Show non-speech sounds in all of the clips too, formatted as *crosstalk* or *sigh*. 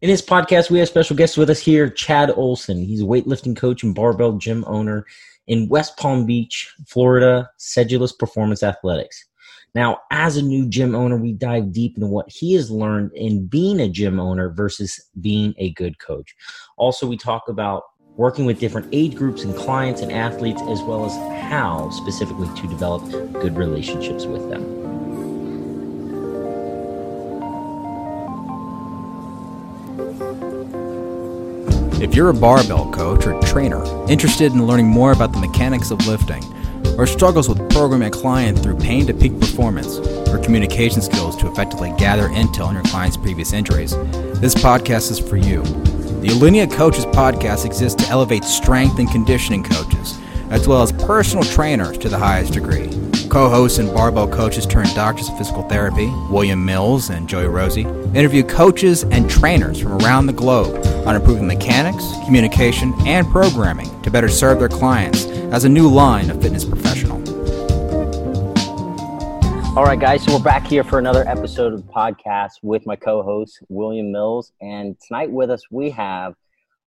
In this podcast, we have special guests with us here Chad Olsen. He's a weightlifting coach and barbell gym owner in West Palm Beach, Florida, Sedulous Performance Athletics. Now, as a new gym owner, we dive deep into what he has learned in being a gym owner versus being a good coach. Also, we talk about working with different age groups and clients and athletes, as well as how specifically to develop good relationships with them. If you're a barbell coach or trainer interested in learning more about the mechanics of lifting, or struggles with programming a client through pain to peak performance, or communication skills to effectively gather intel on your client's previous injuries, this podcast is for you. The Alinea Coaches podcast exists to elevate strength and conditioning coaches, as well as personal trainers to the highest degree. Co hosts and barbell coaches turned doctors of physical therapy, William Mills and Joey Rosie, interview coaches and trainers from around the globe on improving mechanics, communication, and programming to better serve their clients as a new line of fitness professional. All right, guys, so we're back here for another episode of the podcast with my co host, William Mills. And tonight with us, we have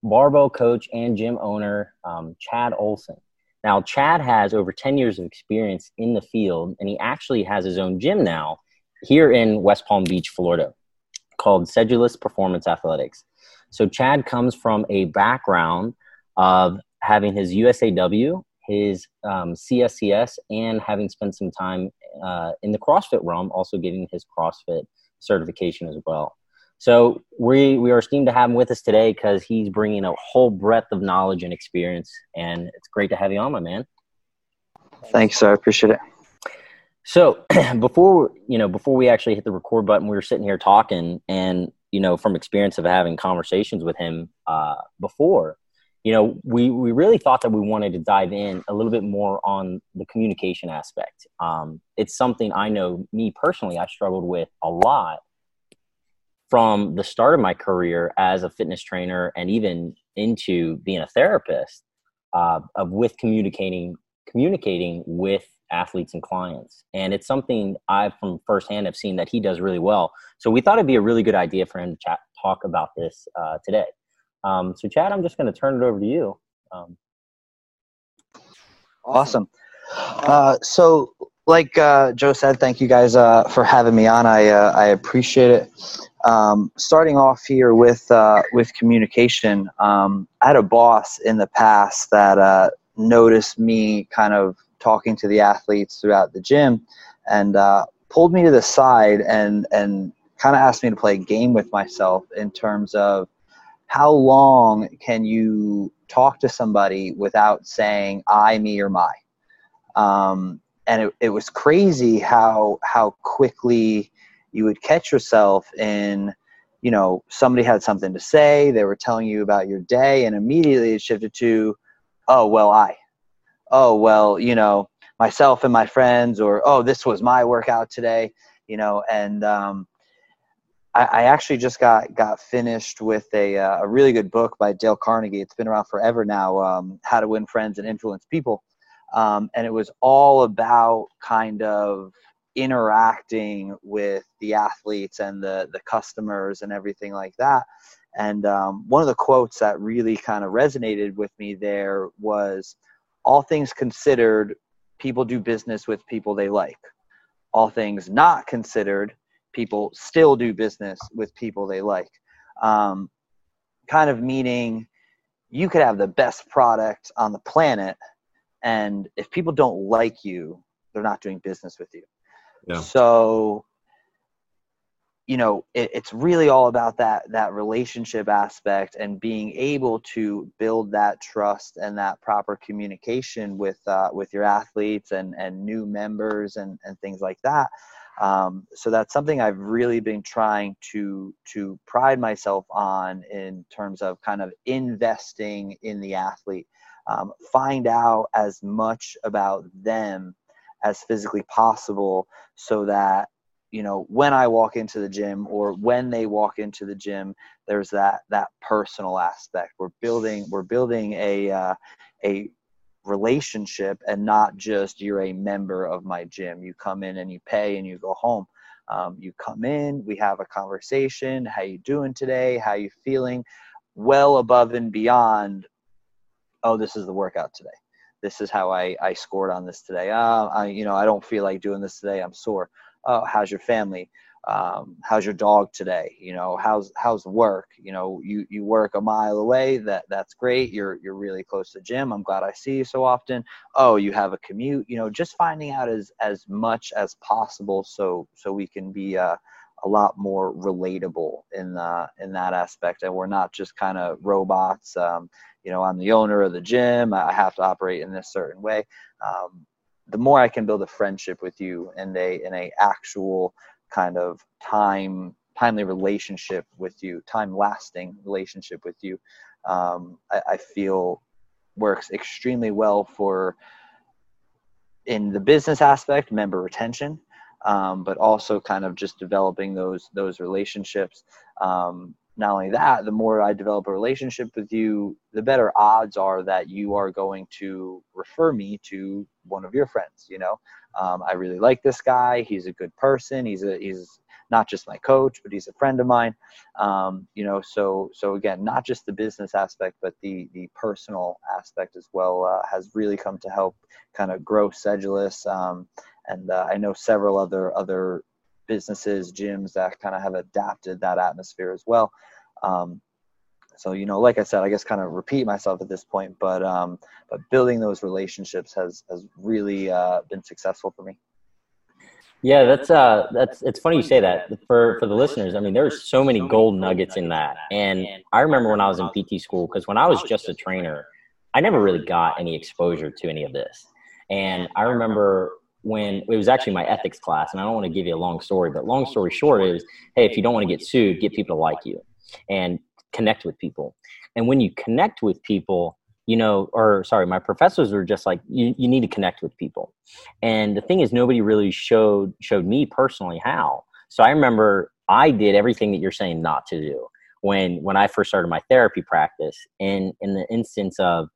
barbell coach and gym owner, um, Chad Olsen. Now, Chad has over 10 years of experience in the field, and he actually has his own gym now here in West Palm Beach, Florida, called Sedulous Performance Athletics. So, Chad comes from a background of having his USAW, his um, CSCS, and having spent some time uh, in the CrossFit realm, also getting his CrossFit certification as well. So we we are esteemed to have him with us today because he's bringing a whole breadth of knowledge and experience, and it's great to have you on, my man. Thanks, sir. I appreciate it. So *clears throat* before you know, before we actually hit the record button, we were sitting here talking, and you know, from experience of having conversations with him uh, before, you know, we we really thought that we wanted to dive in a little bit more on the communication aspect. Um, it's something I know me personally I struggled with a lot from the start of my career as a fitness trainer and even into being a therapist uh, of with communicating communicating with athletes and clients. And it's something i from firsthand have seen that he does really well. So we thought it'd be a really good idea for him to chat, talk about this uh, today. Um, so chad i'm just going to turn it over to you. Um, awesome. Uh, so like uh, Joe said, thank you guys uh, for having me on. I uh, I appreciate it. Um, starting off here with uh, with communication, um, I had a boss in the past that uh, noticed me kind of talking to the athletes throughout the gym, and uh, pulled me to the side and and kind of asked me to play a game with myself in terms of how long can you talk to somebody without saying I, me, or my. Um, and it, it was crazy how how quickly you would catch yourself in you know somebody had something to say they were telling you about your day and immediately it shifted to oh well i. Oh well you know myself and my friends or oh this was my workout today you know and um, I, I, actually just got got finished with a, uh, a really good book by dale carnegie. It's been around forever now um, how to win friends and influence people um, and it was all about kind of interacting with the athletes and the the customers and everything like that. And um, one of the quotes that really kind of resonated with me there was all things considered people do business with people they like. All things not considered people still do business with people they like. Um, kind of meaning you could have the best product on the planet and if people don't like you they're not doing business with you. Yeah. so you know it, it's really all about that that relationship aspect and being able to build that trust and that proper communication with uh, with your athletes and and new members and and things like that. Um, so that's something I've really been trying to to pride myself on in terms of kind of investing in the athlete um, find out as much about them as physically possible so that you know when i walk into the gym or when they walk into the gym there's that that personal aspect we're building we're building a uh, a relationship and not just you're a member of my gym you come in and you pay and you go home Um, you come in, we have a conversation. How you doing today? How you feeling? Well above and beyond. Oh, this is the workout today. This is how I, I scored on this today. Uh, I you know I don't feel like doing this today. I'm sore. Oh, how's your family? um, how's your dog today you know how's how's work you know you you work a mile away that that's great you're you're really close to gym i'm glad i see you so often oh you have a commute you know just finding out as as much as possible so so we can be uh, a lot more relatable in uh, in that aspect and we're not just kind of robots um, you know i'm the owner of the gym i have to operate in this certain way. Um, the more i can build a friendship with you and a in a actual kind of time timely relationship with you time lasting relationship with you um, I, I, feel works extremely well for in the business aspect member retention um, but also kind of just developing those those relationships. Um, not only that the more i develop a relationship with you the better odds are that you are going to refer me to one of your friends you know um, I really like this guy. He's a good person. He's a he's not just my coach, but he's a friend of mine. Um, you know, so so again, not just the business aspect, but the the personal aspect as well uh, has really come to help kind of grow Sedulous. Um, and uh, I know several other other businesses, gyms that kind of have adapted that atmosphere as well. Um, so you know like i said i guess kind of repeat myself at this point but um but building those relationships has has really uh, been successful for me. Yeah that's uh that's it's funny you say that for for the listeners. I mean there's so many gold nuggets in that. And i remember when i was in pt school because when i was just a trainer i never really got any exposure to any of this. And i remember when it was actually my ethics class and i don't want to give you a long story but long story short is hey if you don't want to get sued get people to like you and connect with people. And when you connect with people, you know, or sorry, my professors were just like, you, you need to connect with people. And the thing is, nobody really showed showed me personally how. So I remember I did everything that you're saying not to do when when I first started my therapy practice. And in the instance of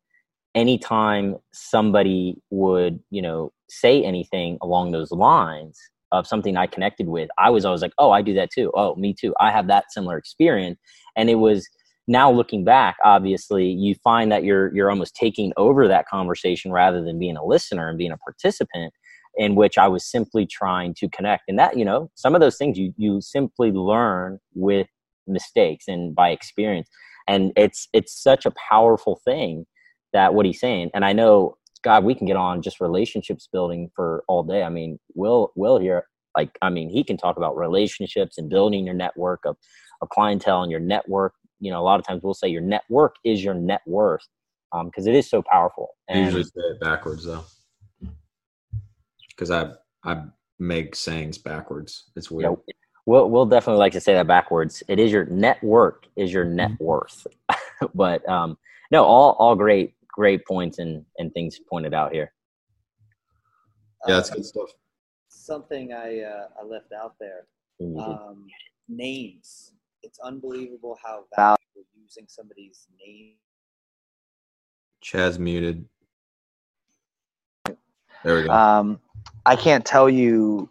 anytime somebody would, you know, say anything along those lines of something I connected with, I was always like, oh, I do that too. Oh, me too. I have that similar experience and it was now looking back obviously you find that you're you're almost taking over that conversation rather than being a listener and being a participant in which I was simply trying to connect and that you know some of those things you you simply learn with mistakes and by experience and it's it's such a powerful thing that what he's saying and I know God we can get on just relationships building for all day I mean Will Will here like I mean he can talk about relationships and building your network of of clientele and your network. You know, a lot of times we'll say your network is your net worth because um, it is so powerful. And, I usually say it backwards though, because I I make sayings backwards. It's weird. Yeah, we'll we'll definitely like to say that backwards. It is your network is your net mm-hmm. worth, *laughs* but um, no, all all great great points and and things pointed out here. Yeah, that's good stuff. Something I uh, I left out there. Um, names it's unbelievable how valuable using somebody's name. Chad's muted. There we go. Um, I can't tell you.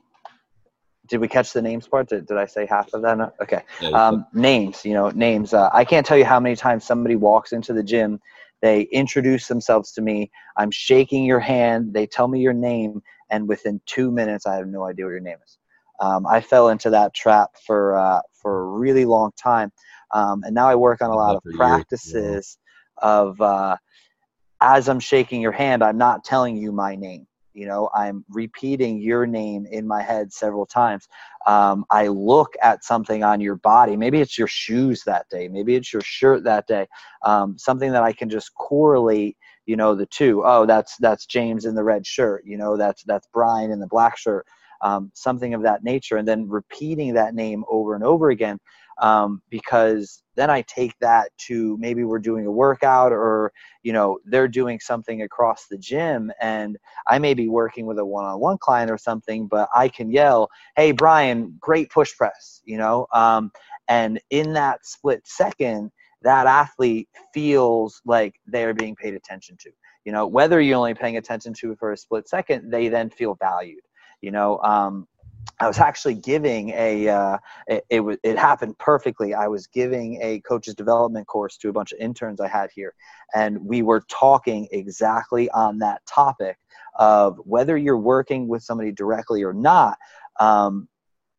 Did we catch the names part? Did, did I say half of that? Okay. Um, names, you know, names. Uh, I can't tell you how many times somebody walks into the gym, they introduce themselves to me. I'm shaking your hand. They tell me your name, and within two minutes, I have no idea what your name is. Um, I fell into that trap for uh, for a really long time, um, and now I work on a lot of practices of uh, as I'm shaking your hand, I'm not telling you my name. You know, I'm repeating your name in my head several times. Um, I look at something on your body. Maybe it's your shoes that day. Maybe it's your shirt that day. Um, something that I can just correlate you know the two oh that's that's james in the red shirt you know that's that's brian in the black shirt um, something of that nature, and then repeating that name over and over again. Um, because then I take that to maybe we're doing a workout or you know they're doing something across the gym and I may be working with a one-on-one client or something, but I can yell, "Hey Brian, great push press," you know, um, and in that split second, that athlete feels like they are being paid attention to. You know, whether you're only paying attention to for a split second, they then feel valued you know um, I was actually giving a uh, it, it, it happened perfectly. I was giving a coaches development course to a bunch of interns I had here, and we were talking exactly on that topic of whether you're working with somebody directly or not. Um,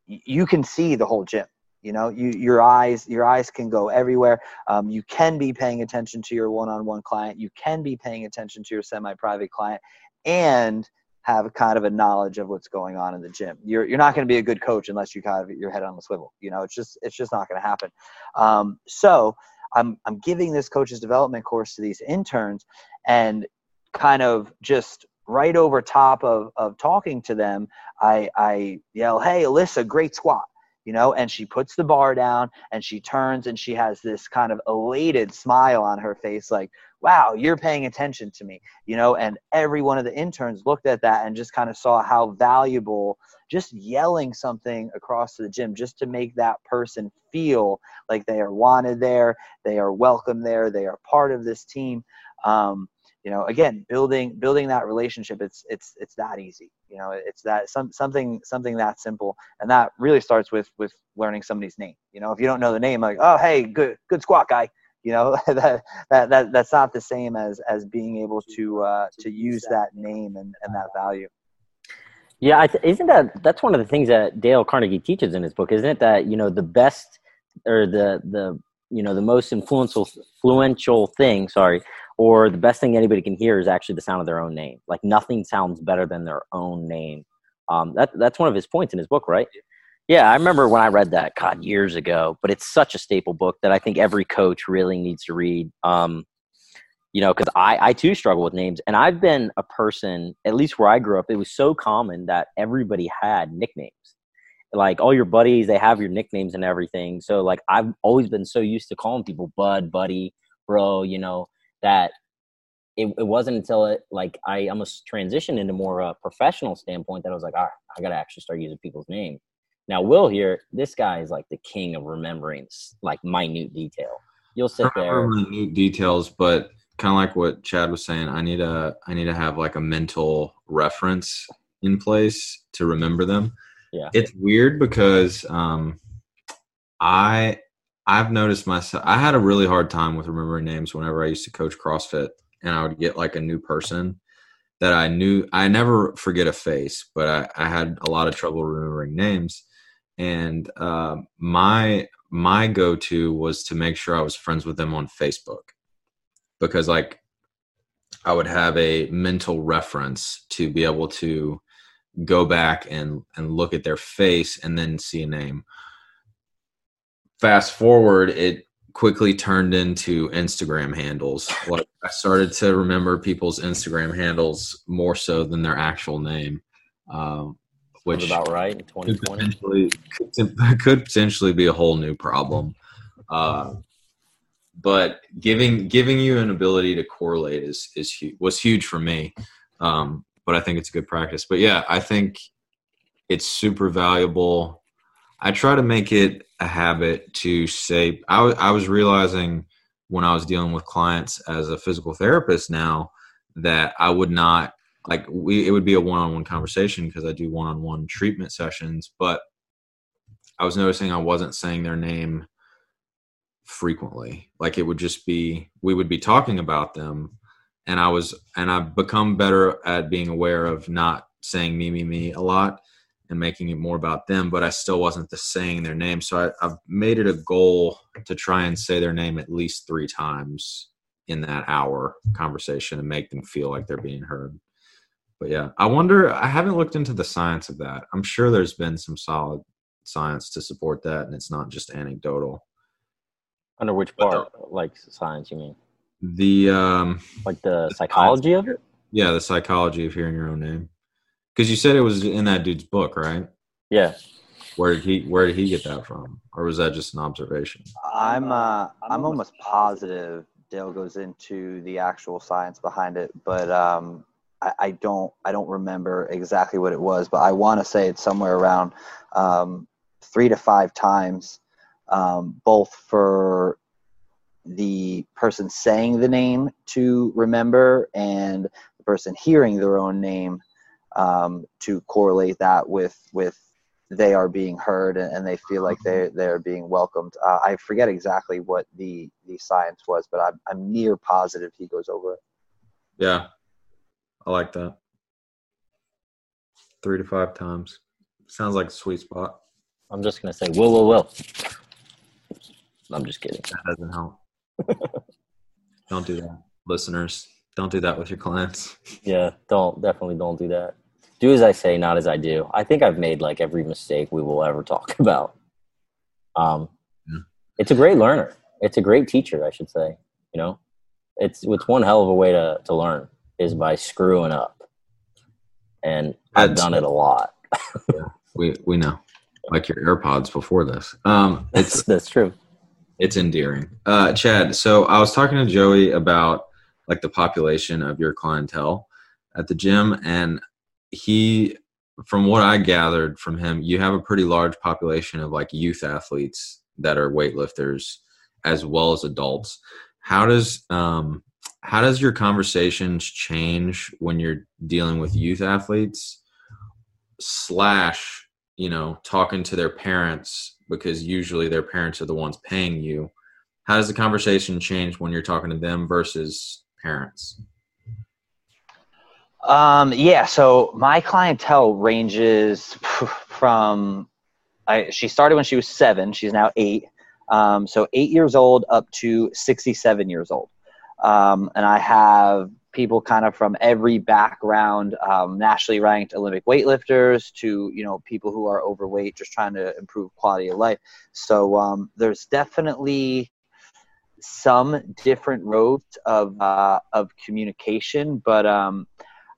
you can see the whole gym. You know, you your eyes your eyes can go everywhere. Um, you can be paying attention to your one-on-one client. You can be paying attention to your semi-private client, and have kind of a knowledge of what's going on in the gym. You're you're not going to be a good coach unless you kind of your head on the swivel. You know, it's just it's just not going to happen. Um, so I'm I'm giving this coaches development course to these interns, and kind of just right over top of of talking to them, I I yell, "Hey, Alyssa, great squat!" You know, and she puts the bar down and she turns and she has this kind of elated smile on her face, like, wow, you're paying attention to me, you know, and every one of the interns looked at that and just kind of saw how valuable just yelling something across the gym just to make that person feel like they are wanted there, they are welcome there, they are part of this team. Um, you know again building building that relationship it's it's it's that easy you know it's that some something something that simple and that really starts with with learning somebody's name you know if you don't know the name like oh hey good good squat guy you know *laughs* that, that that that's not the same as as being able to uh to use that name. and and that value. Yeah th- isn't that that's one of the things that dale carnegie teaches in his book isn't it that you know the best or the the you know the most influential influential thing sorry or the best thing anybody can hear is actually the sound of their own name. Like nothing sounds better than their own name. Um, that, that's one of his points in his book, right? Yeah, I remember when I read that, God, years ago. But it's such a staple book that I think every coach really needs to read. Um, you know, because I, I too struggle with names, and I've been a person, at least where I grew up, it was so common that everybody had nicknames. Like all your buddies, they have your nicknames and everything. So like I've always been so used to calling people bud, buddy, bro, you know, that it, it wasn't until it like I almost transitioned into more a professional standpoint that I was like, all right, I got to actually start using people's names. Now, Will here, this guy is like the king of remembering like minute detail. You'll sit there. Minute details, but kind of like what Chad was saying, I need a I need to have like a mental reference in place to remember them. Yeah, it's weird because um, I I've noticed myself. I had a really hard time with remembering names whenever I used to coach CrossFit, and I would get like a new person that I knew. I never forget a face, but I, I had a lot of trouble remembering names. And uh, my my go to was to make sure I was friends with them on Facebook, because like I would have a mental reference to be able to go back and and look at their face and then see a name fast forward, it quickly turned into Instagram handles. Like I started to remember people's Instagram handles more so than their actual name. Um, which about right in 2020 could potentially, *laughs* could, potentially be a whole new problem. Uh, but giving giving you an ability to correlate is is was huge for me. Um, but I think it's a good practice. But yeah, I think it's super valuable. I try to make it a habit to say I, w- I was realizing when i was dealing with clients as a physical therapist now that i would not like we it would be a one-on-one conversation because i do one-on-one treatment sessions but i was noticing i wasn't saying their name frequently. Like it would just be we would be talking about them and i was and i've become better at being aware of not saying me me me a lot and making it more about them, but I still wasn't the saying their name. So I, have made it a goal to try and say their name at least three times in that hour conversation and make them feel like they're being heard. But yeah, I wonder, I haven't looked into the science of that. I'm sure there's been some solid science to support that, and it's not just anecdotal. Under which part, like science, you mean? The, um, like the, the psychology of it? Yeah, the psychology of hearing your own name. Because you said it was in that dude's book, right? Yeah. Where did he Where did he get that from, or was that just an observation? I'm uh, I'm almost positive Dale goes into the actual science behind it, but um, I, I don't I don't remember exactly what it was, but I want to say it's somewhere around um, three to five times, um, both for the person saying the name to remember and the person hearing their own name um, to correlate that with with they are being heard and, and they feel like they they are being welcomed. Uh, I forget exactly what the the science was, but I'm I'm near positive he goes over it. Yeah, I like that. Three to five times sounds like a sweet spot. I'm just gonna say will will will. I'm just kidding. That doesn't help. *laughs* don't do that, listeners. Don't do that with your clients. *laughs* Yeah, don't definitely don't do that. Do as I say, not as I do. I think I've made like every mistake we will ever *laughs* talk about. Um, Yeah. it's a great learner. It's a great teacher, I should say. You know, it's it's one hell of a way to to learn is by screwing up, and I've That's- done it a lot. *laughs* We we know, like your AirPods before this. Um, it's That's that's true. It's endearing. Uh, Chad, so I was talking to Joey about like the population of your clientele at the gym, and he, from what I gathered from him, you have a pretty large population of like youth athletes that are weightlifters as well as adults. How does um, how does your conversations change when you're dealing with youth athletes slash you know talking to their parents because usually their parents are the ones paying you how does the conversation change when you're talking to them versus parents Um, yeah, so my clientele ranges from I, she started when she was seven. She's now eight. Um, so eight years old up to 67 years old. Um, and I have people kind of from every background, um, nationally ranked Olympic weightlifters to, you know, people who are overweight, just trying to improve quality of life. So um, there's definitely some different roads of, uh, of communication, but um,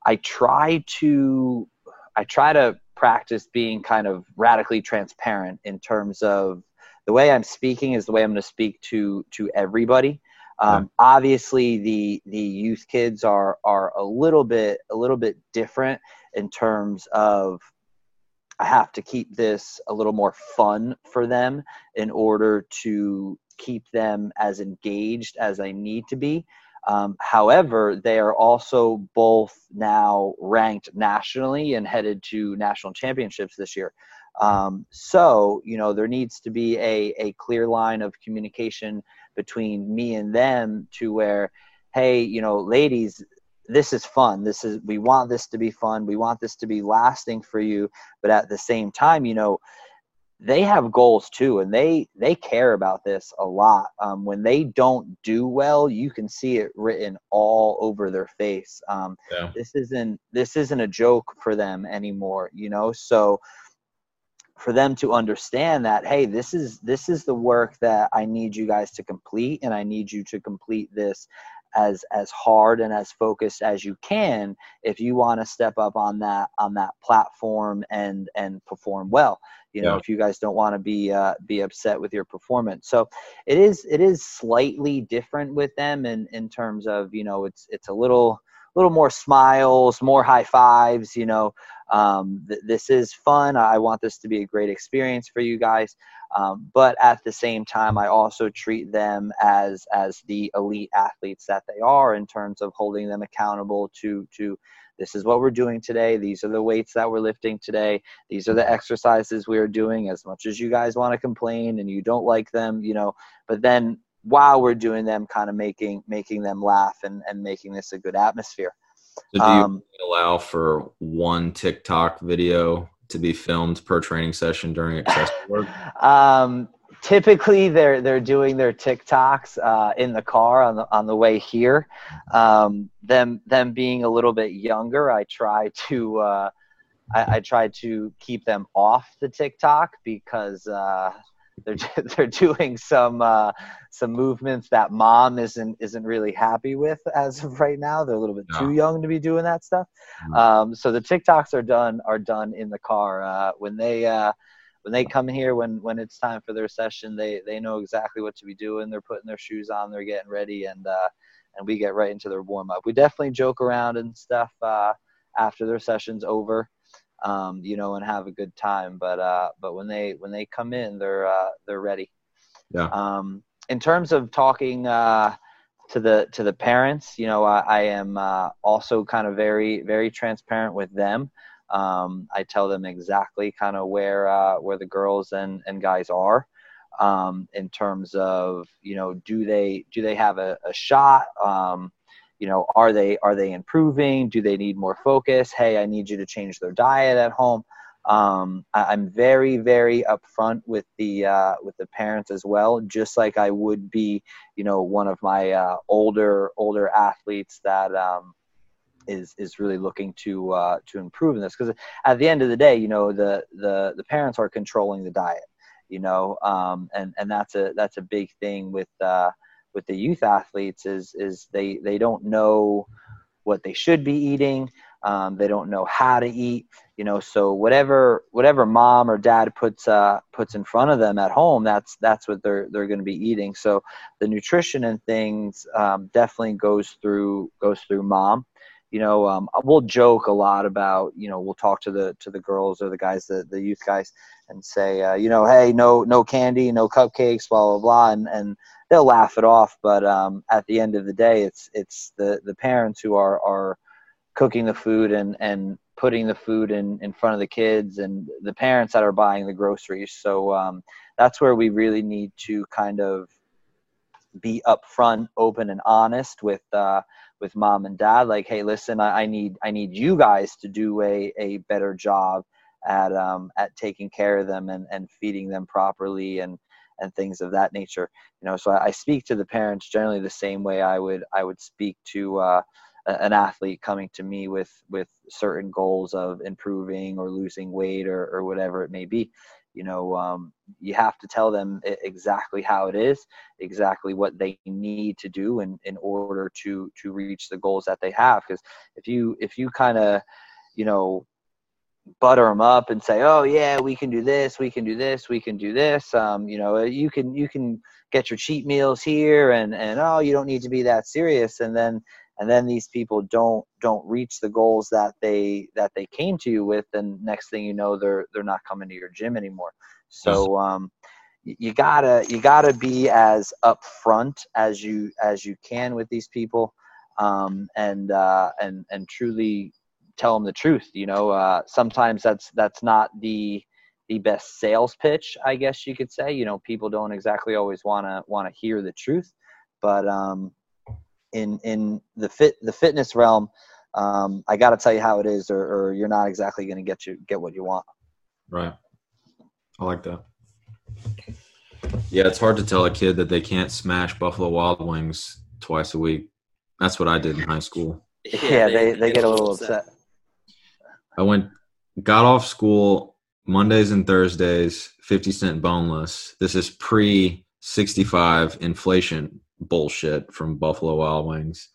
I try to I try to practice being kind of radically transparent in terms of the way I'm speaking is the way I'm going to speak to to everybody. Um, Obviously, the the youth kids are are a little bit a little bit different in terms of I have to keep this a little more fun for them in order to keep them as engaged as I need to be. Um, however, they are also both now ranked nationally and headed to national championships this year. Um, so, you know, there needs to be a, a clear line of communication between me and them to where, hey, you know, ladies, this is fun. This is, we want this to be fun. We want this to be lasting for you. But at the same time, you know, they have goals too and they they care about this a lot. Um, when they don't do well you can see it written all over their face. Um, yeah. this isn't this isn't a joke for them anymore you know? So for them to understand that hey this is this is the work that i need you guys to complete and i need you to complete this as as hard and as focused as you can if you want to step up on that on that platform and and perform well you know Yeah. if you guys don't want to be uh, be upset with your performance so it is it is slightly different with them in in terms of you know it's it's a little little more smiles more high fives you know um, th- this is fun. I want this to be a great experience for you guys. Um, but at the same time i also treat them as as the elite athletes that they are in terms of holding them accountable to to this is what we're doing today. These are the weights that we're lifting today. These are the exercises we are doing. As much as you guys want to complain and you don't like them you know but then while we're doing them kind of making making them laugh and and making this a good atmosphere so do you um, allow for one tiktok video to be filmed per training session during accessory work *laughs* um, typically they're they're doing their TikToks uh, in the car on the on the way here. Um, them them being a little bit younger, I try to uh, I, I try to keep them off the TikTok because uh, they're *laughs* they're doing some uh, some movements that mom isn't isn't really happy with as of right now. They're a little bit No. too young to be doing that stuff. Mhm. Um, so the TikToks are done are done in the car uh, when they. Uh, when they come here when when it's time for their session they they know exactly what to be doing they're putting their shoes on they're getting ready and uh and we get right into their warm up we definitely joke around and stuff uh after their session's over um you know and have a good time. But uh but when they when they come in they're uh they're ready. Yeah. um in terms of talking uh to the to the parents you know i, I am uh, also kind of very very transparent with them. Um, I tell them exactly kind of where uh, where the girls and, and guys are um, in terms of you know do they do they have a, a shot? Um, you know are they are they improving? Do they need more focus? Hey i need you to change their diet at home. Um, I, am very very upfront with the uh, with the parents as well just like i would be you know one of my uh, older older athletes that um, is is really looking to uh, to improve in this. Because at the end of the day you know the the the parents are controlling the diet you know um, and and that's a that's a big thing with uh, with the youth athletes is is they they don't know what they should be eating. Um, they don't know how to eat you know so whatever whatever mom or dad puts uh, puts in front of them at home that's that's what they're they're going to be eating. So the nutrition and things um, definitely goes through goes through mom you know um, we'll joke a lot about you know we'll talk to the to the girls or the guys the, the youth guys and say uh, you know hey no no candy no cupcakes blah blah blah and and they'll laugh it off but um, at the end of the day it's it's the the parents who are are cooking the food and and putting the food in in front of the kids and the parents that are buying the groceries. So um, that's where we really need to kind of be upfront open and honest with uh, with mom and dad like hey listen I, I, need i need you guys to do a, a better job at um, at taking care of them and, and feeding them properly and and things of that nature. You know so I, I speak to the parents generally the same way i would i would speak to uh, an athlete coming to me with with certain goals of improving or losing weight or, or whatever it may be you know um, you have to tell them exactly how it is exactly what they need to do in, in order to to reach the goals that they have. Because if you if you kind of you know butter them up and say oh yeah we can do this we can do this we can do this um, you know you can you can get your cheat meals here and and oh you don't need to be that serious and then and then these people don't don't reach the goals that they that they came to you with and next thing you know they're they're not coming to your gym anymore. So um, you gotta you gotta be as upfront as you as you can with these people um, and uh, and and truly tell them the truth you know uh, sometimes that's that's not the the best sales pitch i guess you could say. You know people don't exactly always want to want to hear the truth but um, in in the fit the fitness realm, um, I got to tell you how it is, or, or you're not exactly going to get you get what you want. Right. I like that. Yeah, it's hard to tell a kid that they can't smash Buffalo Wild Wings twice a week. That's what I did in high school. *laughs* Yeah, they, they, get a little upset. I went, got off school Mondays and Thursdays, 50 cent boneless. This is pre 65 inflation bullshit from Buffalo Wild Wings.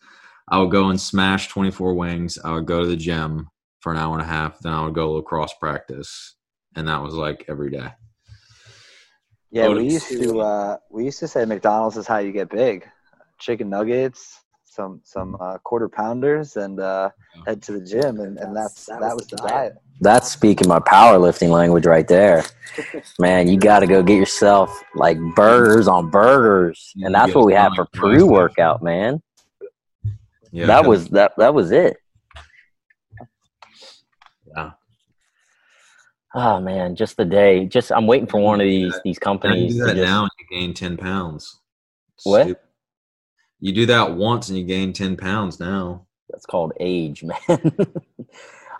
I would go and smash 24 wings. I would go to the gym for an hour and a half. Then I would go lacrosse practice. And that was like every day. Yeah, we used to uh, we used to say McDonald's is how you get big. Chicken nuggets, some some uh, quarter pounders, and uh, head to the gym, and, and that's that was the diet. That's speaking my powerlifting language right there. *laughs* Man, you got to go get yourself like burgers on burgers, and that's what we had for pre-workout, man. Yeah, that was that. That was it. Yeah. Oh man, just the day. Just I'm waiting for one of these these companies. You do that just, now, and you gain ten pounds. What? You do that once, and you gain ten pounds now. That's called age, *laughs* man.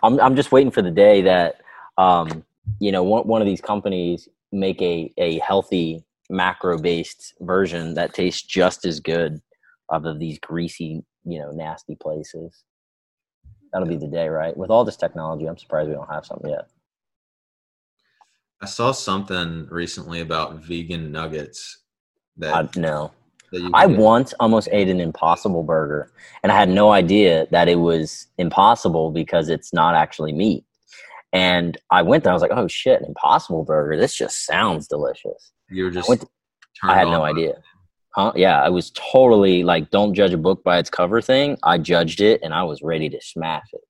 I'm I'm just waiting for the day that um, you know one one of these companies make a a healthy macro based version that tastes just as good out of these greasy you know nasty places. That'll be the day, right? With all this technology, I'm surprised we don't have something yet. I saw something recently about vegan nuggets. That uh, no, I once almost ate an impossible burger and I had no idea that it was impossible because it's not actually meat. And I went there, I was like, oh shit, an impossible burger. This just sounds delicious. You were just, I, to, I had no idea. Huh? Yeah, I was totally like, don't judge a book by its cover thing. I judged it and I was ready to smash it.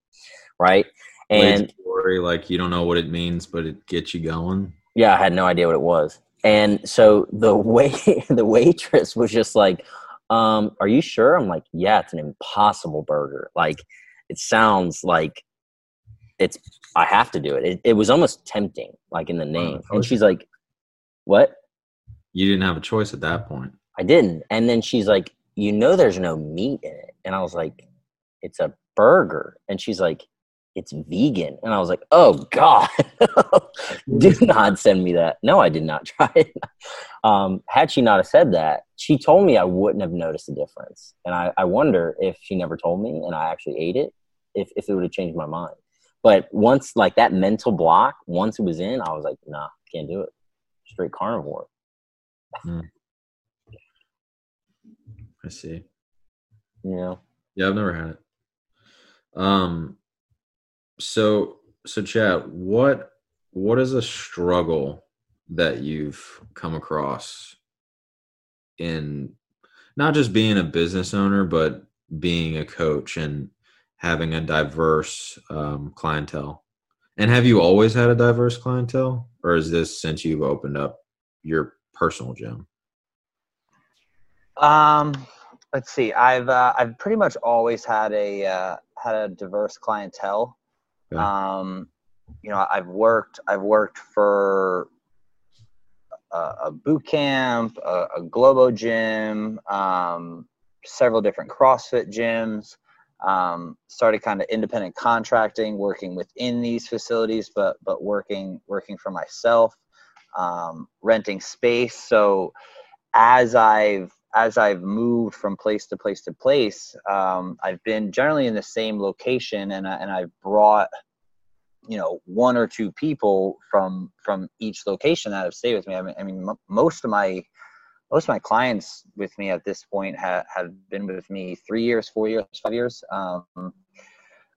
Right. And story, like you don't know what it means, but it gets you going. Yeah, I had no idea what it was. And so the *laughs* way the waitress was just like, um, "Are you sure?" I'm like, "Yeah, it's an impossible burger. Like, it sounds like it's I have to do it. It, it was almost tempting, like in the name. And she's like, "What?" You didn't have a choice at that point. I didn't. And then she's like, "You know, there's no meat in it." And I was like, "It's a burger." And she's like, "It's vegan." And I was like, "Oh God, *laughs* do not send me that." No, I did not *laughs* try it. Um, had she not have said that, she told me I wouldn't have noticed the difference. And I, I wonder if she never told me and I actually ate it, if, if it would have changed my mind. But once like that mental block, once it was in, I was like, nah, can't do it. Straight carnivore. Mm. I see. Yeah. Yeah, I've never had it. Um so so Chad, what what is a struggle that you've come across in not just being a business owner, but being a coach and having a diverse um, clientele. And have you always had a diverse clientele, or is this since you've opened up your personal gym? Um, let's see. I've uh, I've pretty much always had a uh, had a diverse clientele. Okay. Um, you know, I've worked I've worked for a, a boot camp, a, a Globo gym, um, several different CrossFit gyms. Um, started kind of independent contracting, working within these facilities, but but working working for myself, um, renting space. So as I've as I've moved from place to place to place, um, I've been generally in the same location, and I, and I've brought you know one or two people from from each location that have stayed with me. I mean, I mean, m- most of my most of my clients with me at this point ha- have been with me three years, four years, five years. Um,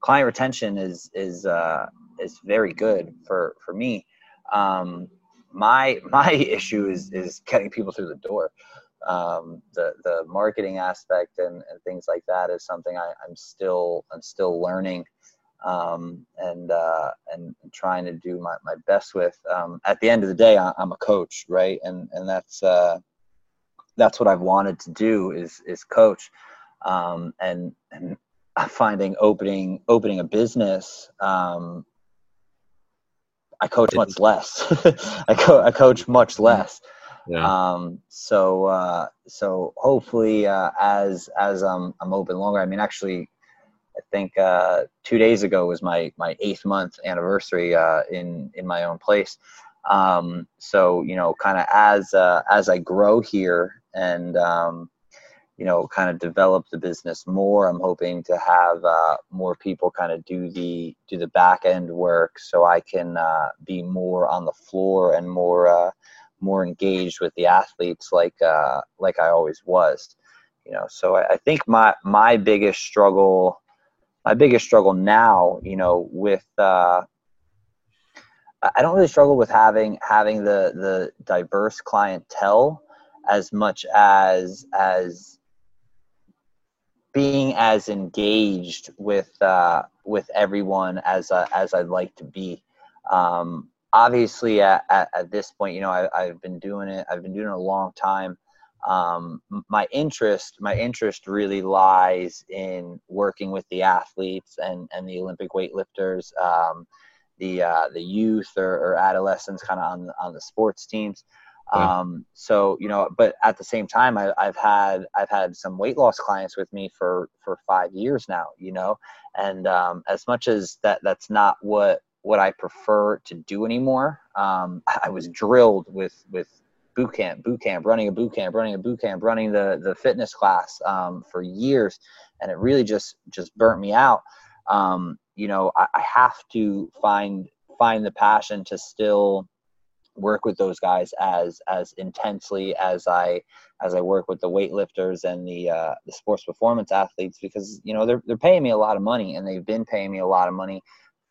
client retention is is uh, is very good for for me. Um, my *laughs* my issue is is getting people through the door. Um, the the marketing aspect and, and things like that is something I, I'm still I'm still learning um, and uh, and trying to do my, my best with. Um, at the end of the day, I, I'm a coach, right? And and that's uh, that's what I've wanted to do is is coach, um, and and finding opening opening a business. Um, I coach much less. *laughs* I, co- I coach much less. Yeah. Um, so uh, so hopefully uh, as as um, I'm open longer. I mean, actually, I think uh, two days ago was my my eighth month anniversary uh, in in my own place. Um, so you know, kind of as uh, as I grow here and um, you know, kind of develop the business more, I'm hoping to have uh, more people kind of do the do the back end work, so I can uh, be more on the floor and more uh, more engaged with the athletes, like uh, like I always was. You know, so I, I think my my biggest struggle my biggest struggle now, you know, with uh, I don't really struggle with having having the the diverse clientele as much as as being as engaged with uh, with everyone as uh, as I'd like to be. Um, obviously, at, at, at, this point, you know, I, I've been doing it. I've been doing it a long time um, my interest my interest really lies in working with the athletes and and the Olympic weightlifters, um, the uh, the youth or, or adolescents, kind of on on the sports teams. Yeah. Um, so you know, but at the same time, I, I've had I've had some weight loss clients with me for for five years now. You know, and um, as much as that that's not what what I prefer to do anymore. Um, I was drilled with with boot camp, boot camp, running a boot camp, running a boot camp, running the the fitness class um, for years, and it really just just burnt me out. Um, you know, I, I have to find find the passion to still work with those guys as as intensely as I as I work with the weightlifters and the uh, the sports performance athletes because you know they're they're paying me a lot of money and they've been paying me a lot of money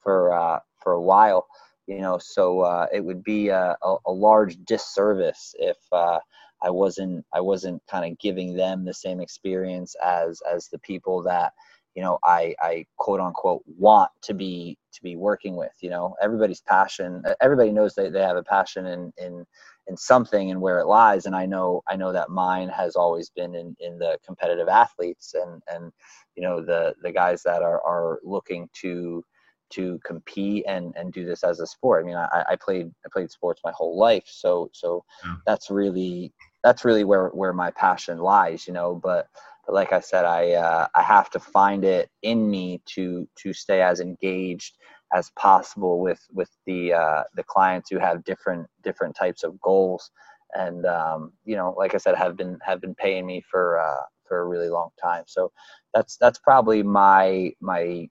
for uh, for a while you know so uh, it would be a, a, a, large disservice if uh, i wasn't i wasn't kind of giving them the same experience as as the people that you know i i quote unquote want to be to be working with you know? Everybody's passion everybody knows that they have a passion in in in something and where it lies and i know i know that mine has always been in in the competitive athletes and and you know the the guys that are are looking to to compete and and do this as a sport. I mean, I, I played I played sports my whole life, so so yeah. that's really that's really where where my passion lies, you know. But but like I said, I uh, I have to find it in me to to stay as engaged as possible with with the uh, the clients who have different different types of goals and um, you know like i said have been have been paying me for uh, for a really long time so that's that's probably my my my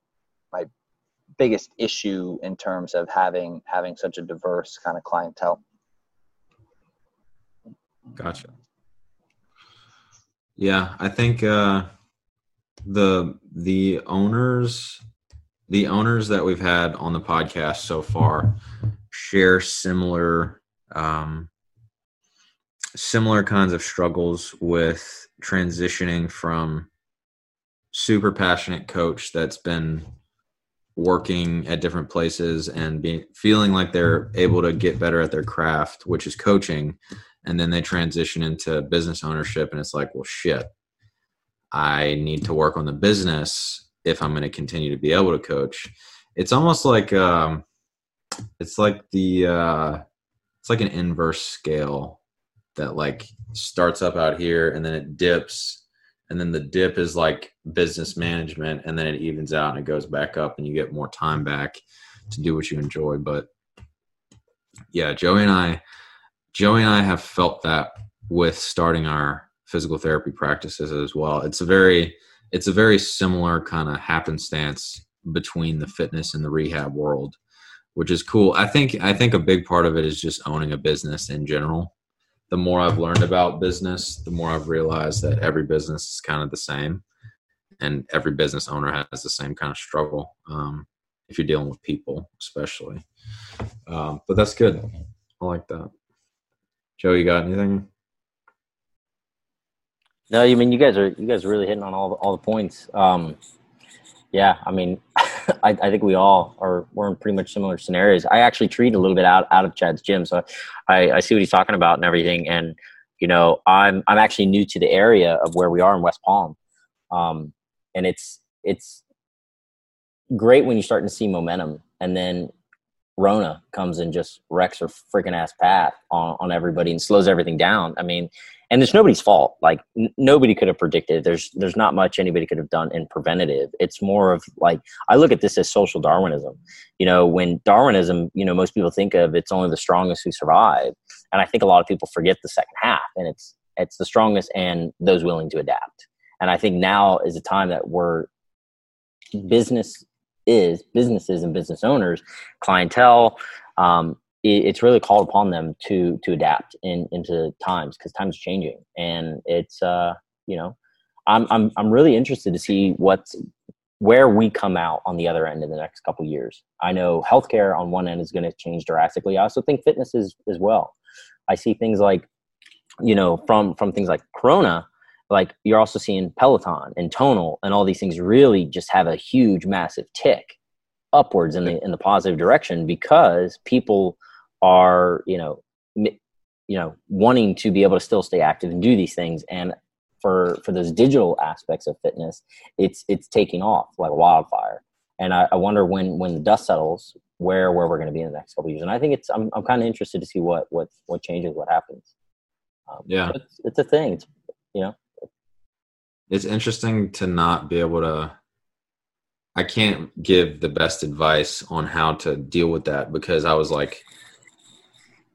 biggest issue in terms of having having such a diverse kind of clientele. Gotcha. Yeah i think uh the the owners the owners that we've had on the podcast so far share similar um, similar kinds of struggles with transitioning from super passionate coach that's been working at different places and being feeling like they're able to get better at their craft which is coaching and then they transition into business ownership and it's like well shit i need to work on the business if I'm going to continue to be able to coach. It's almost like um, it's like the uh, it's like an inverse scale that like starts up out here and then it dips and then the dip is like business management and then it evens out and it goes back up and you get more time back to do what you enjoy. But yeah joey and i joey and i have felt that with starting our physical therapy practices as well. It's a very it's a very similar kind of happenstance between the fitness and the rehab world which is cool. I think i think a big part of it is just owning a business in general the more i've learned about business the more i've realized that every business is kind of the same and every business owner has the same kind of struggle um, if you're dealing with people especially. Um, but that's good. I like that. Joe you got anything? No, I mean you guys are you guys are really hitting on all the, all the points. Um, yeah, I mean, *laughs* I, I, think we all are we're in pretty much similar scenarios. I actually treat a little bit out out of Chad's gym, so I, I see what he's talking about and everything. And you know, I'm I'm actually new to the area of where we are in West Palm, um, and it's it's great when you're starting to see momentum, and then Rona comes and just wrecks her freaking ass path on, on everybody and slows everything down. I mean, and it's nobody's fault. Like n- nobody could have predicted. There's there's not much anybody could have done in preventative. It's more of like I look at this as social Darwinism. You know, when Darwinism, you know, most people think of it's only the strongest who survive, and I think a lot of people forget the second half, and it's it's the strongest and those willing to adapt. And I think now is a time that we're business is businesses and business owners, clientele. Um, it's really called upon them to to adapt in into times because times are changing. And it's uh you know i'm i'm i'm really interested to see what's where we come out on the other end in the next couple years. I know healthcare on one end is going to change drastically. I also think fitness is as well. I see things like you know from from things like corona like you're also seeing peloton and tonal and all these things really just have a huge massive tick upwards in the in the positive direction because people are you know you know wanting to be able to still stay active and do these things. And for for those digital aspects of fitness it's it's taking off like wildfire. And I, I wonder when when the dust settles where where we're going to be in the next couple years. And i think it's i'm, I'm kind of interested to see what what what changes what happens. Um, yeah. it's, it's a thing. It's you know it's interesting to not be able to i can't give the best advice on how to deal with that because i was like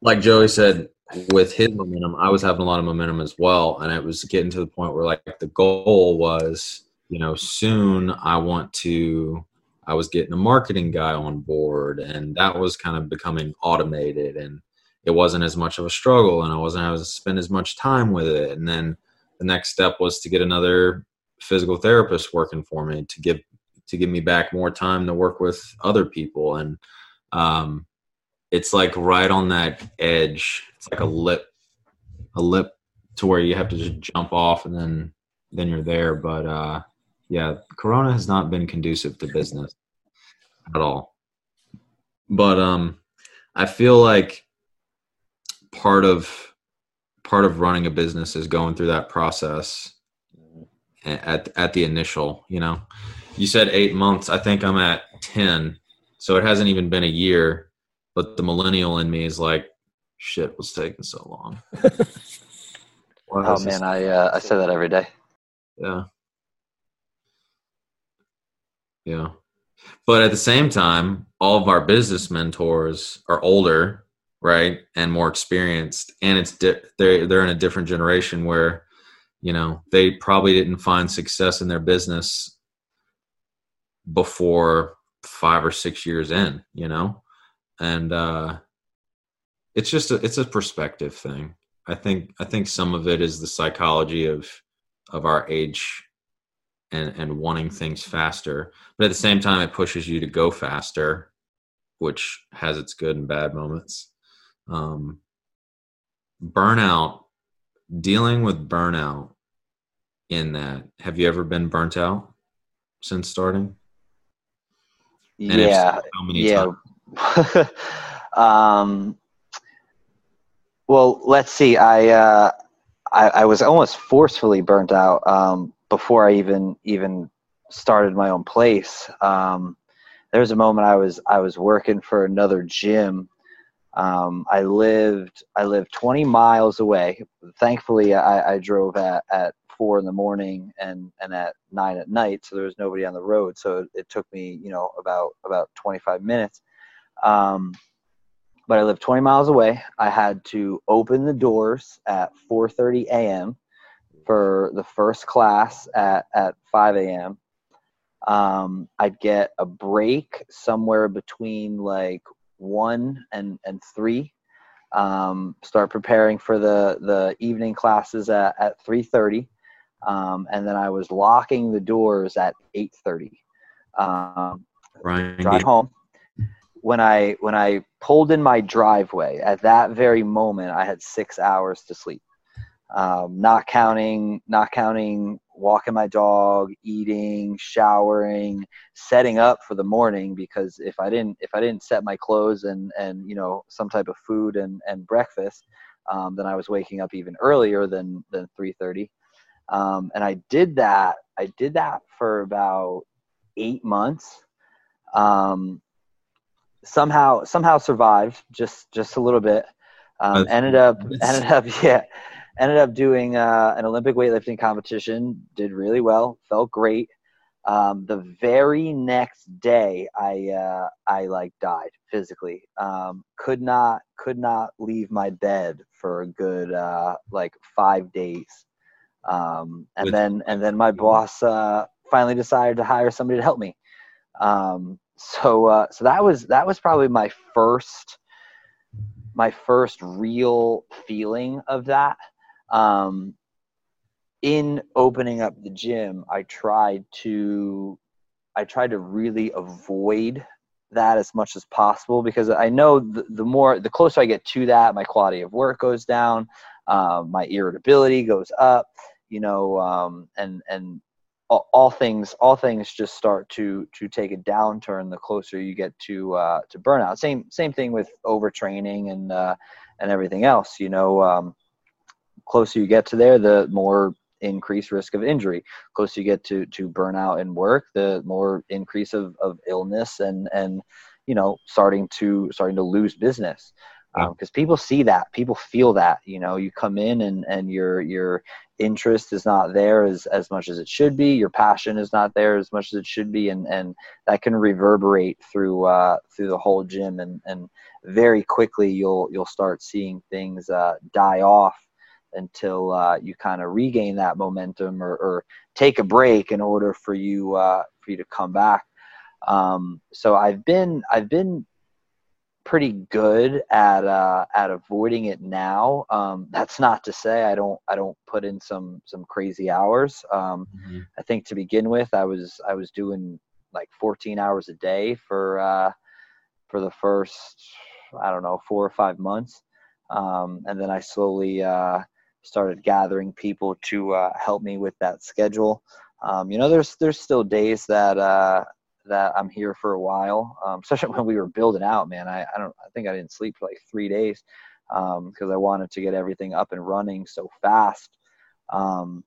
like Joey said, with his momentum, I was having a lot of momentum as well, and it was getting to the point where like the goal was, you know, soon I want to. I was getting a marketing guy on board, and that was kind of becoming automated, and it wasn't as much of a struggle, and I wasn't having to spend as much time with it. And then the next step was to get another physical therapist working for me to give to give me back more time to work with other people, and um, it's like right on that edge. It's like a lip, a lip to where you have to just jump off and then then you're there. But uh, yeah, Corona has not been conducive to business at all. But um, I feel like part of part of running a business is going through that process at at the initial. You know, you said eight months. I think I'm at ten So it hasn't even been a year, but the millennial in me is like, shit, was taking so long. *laughs* oh man, I uh, I say that every day. Yeah. Yeah. But at the same time, all of our business mentors are older, right, and more experienced, and it's di- they're they're in a different generation where, you know, they probably didn't find success in their business before five or six years in, you know, and uh, it's just a it's a perspective thing. I think I think some of it is the psychology of of our age and and wanting things faster. But at the same time it pushes you to go faster which has its good and bad moments um, burnout dealing with burnout in that have you ever been burnt out since starting and yeah so, yeah *laughs* um well let's see i uh I, I was almost forcefully burnt out um before I even even started my own place. Um, there was a moment I was I was working for another gym. Um, I lived I lived 20 miles away. Thankfully, I, I drove at, at four in the morning and and at nine at night, so there was nobody on the road. So it, took me you know about about 25 minutes. Um, but I lived 20 miles away. I had to open the doors at 4:30 a.m for the first class at, at 5 a.m. Um, I'd get a break somewhere between like one and, and three. Um, start preparing for the, the evening classes at, at 3.30. Um, and then I was locking the doors at 8.30. Um, right. Drive home. When I when I pulled in my driveway, at that very moment, I had six hours to sleep um, not counting not counting walking my dog eating showering setting up for the morning because if i didn't if i didn't set my clothes and and you know some type of food and and breakfast um, then i was waking up even earlier than than 3.30 um, and i did that i did that for about eight months. Um, somehow somehow survived just just a little bit. Um, ended up ended up *laughs* yeah ended up doing uh, an Olympic weightlifting competition. Did really well. Felt great. Um, the very next day, I uh, I like died physically. Um, could not could not leave my bed for a good uh, like five days. Um, and With- then and then my boss uh, finally decided to hire somebody to help me. Um, so uh, so that was that was probably my first my first real feeling of that um, in opening up the gym, I tried to I tried to really avoid that as much as possible because I know the, the more the closer I get to that, my quality of work goes down, um, my irritability goes up, you know, um, and and all, all, things all things just start to to take a downturn the closer you get to uh, to burnout. Same same thing with overtraining and uh, and everything else, you know. Um, closer you get to there, the more increased risk of injury. Closer you get to to burnout and work, the more increase of, of illness and and you know starting to starting to lose business because um, people see that people feel that you know you come in and and your your interest is not there as as much as it should be your passion is not there as much as it should be and and that can reverberate through uh through the whole gym and and very quickly you'll you'll start seeing things uh die off until uh, you kind of regain that momentum or, or, take a break in order for you uh, for you to come back. Um, so I've been I've been pretty good at uh, at avoiding it now. Um, that's not to say I don't I don't put in some some crazy hours. Um, mm-hmm. I think to begin with I was I was doing like 14 hours a day for uh, for the first I don't know four or five months. Um, and then I slowly uh, started gathering people to uh, help me with that schedule. Um, you know, there's there's still days that uh, that I'm here for a while, um, *laughs* especially when we were building out. Man, I, I don't I think I didn't sleep for like three days because um, I wanted to get everything up and running so fast. Um,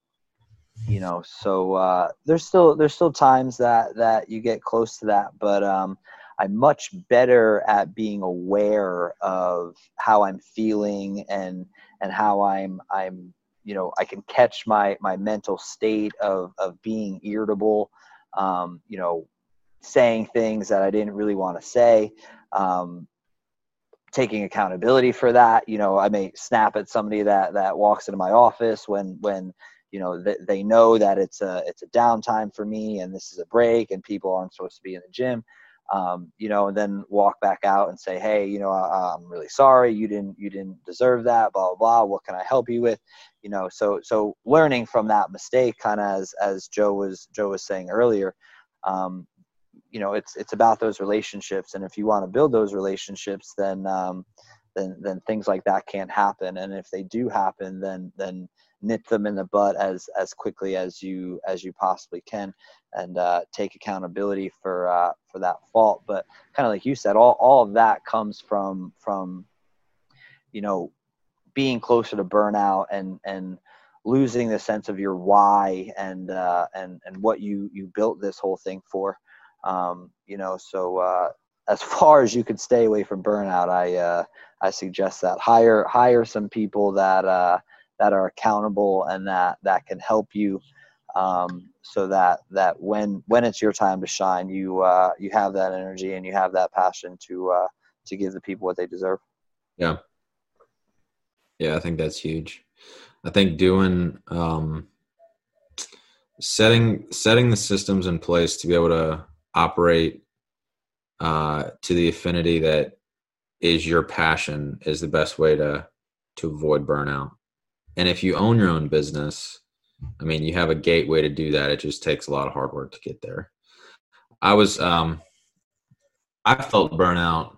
you know, so uh, there's still there's still times that that you get close to that, but um, I'm much better at being aware of how I'm feeling and and how I'm I'm you know I can catch my my mental state of of being irritable, um, you know, saying things that I didn't really want to say. Um, taking accountability for that you know i may snap at somebody that that walks into my office when when you know they, they know that it's a it's a downtime for me and this is a break and people aren't supposed to be in the gym um, you know and then walk back out and say hey you know I, i'm really sorry. You didn't you didn't deserve that blah blah blah. What can i help you with? You know so so learning from that mistake kind of as as joe was joe was saying earlier um, you know it's it's about those relationships. And if you want to build those relationships then um, then then things like that can't happen. And if they do happen then then nip them in the butt as as quickly as you as you possibly can and uh, take accountability for uh, for that fault. But kind of like you said all, all of that comes from from you know being closer to burnout and and losing the sense of your why and uh, and and what you you built this whole thing for. Um, you know, so uh, as *laughs* far as you could stay away from burnout, I uh, I suggest that hire hire some people that uh, that are accountable and that that can help you, um, so that that when when it's your time to shine, you uh, you have that energy and you have that passion to uh, to give the people what they deserve. Yeah, yeah, I think that's huge. I think doing um, setting setting the systems in place to be able to operate uh, to the affinity that is your passion is the best way to to avoid burnout. And if you own your own business, I mean, you have a gateway to do that. It just takes a lot of hard work to get there. I was um I felt burnout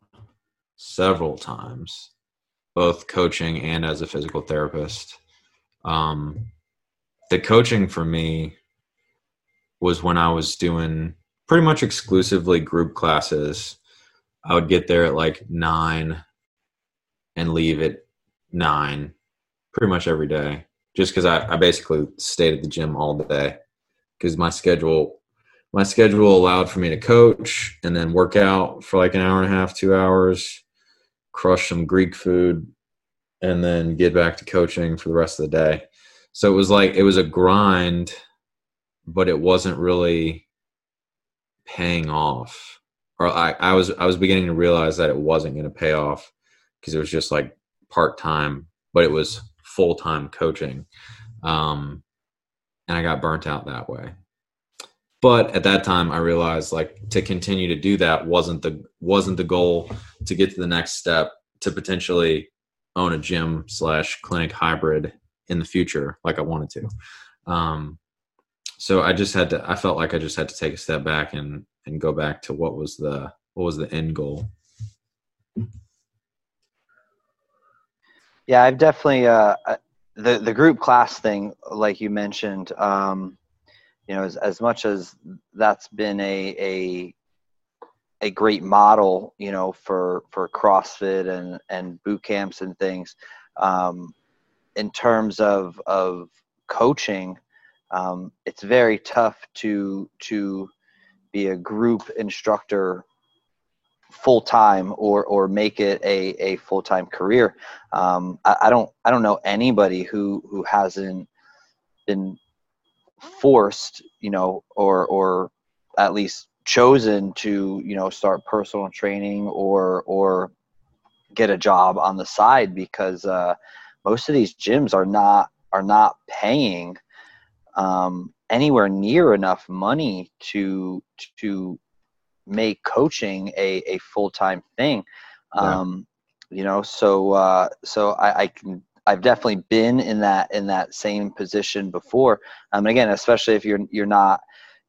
several times, both coaching and as a physical therapist. Um the coaching for me was when I was doing pretty much exclusively group classes. I would get there at like nine and leave at nine pretty much every day just because I, I basically stayed at the gym all day. Because my schedule my schedule allowed for me to coach and then work out for like an hour and a half two hours crush some greek food and then get back to coaching for the rest of the day. So it was like it was a grind but it wasn't really paying off. Or I, I was i was beginning to realize that it wasn't going to pay off because it was just like part-time but it was full-time coaching. Um, and i got burnt out that way. But at that time i realized like to continue to do that wasn't the wasn't the goal to get to the next step to potentially own a gym slash clinic hybrid in the future like i wanted to. Um, so I just had to I felt like I just had to take a step back and and go back to what was the what was the end goal. Yeah, I've definitely uh, the the group class thing, like you mentioned. Um, you know, as as much as that's been a a a great model, you know, for for CrossFit and and boot camps and things. Um, in terms of of coaching, um, it's very tough to to be a group instructor full time or or make it a, a full time career. Um, I, I, don't I don't know anybody who who hasn't been forced, you know, or or at least chosen to you know start personal training or or get a job on the side because uh, most of these gyms are not are not paying um, anywhere near enough money to to make coaching a, a full time thing. Um, You know, so uh, so I, I, can I've definitely been in that in that same position before. Um, and again, especially if you're you're not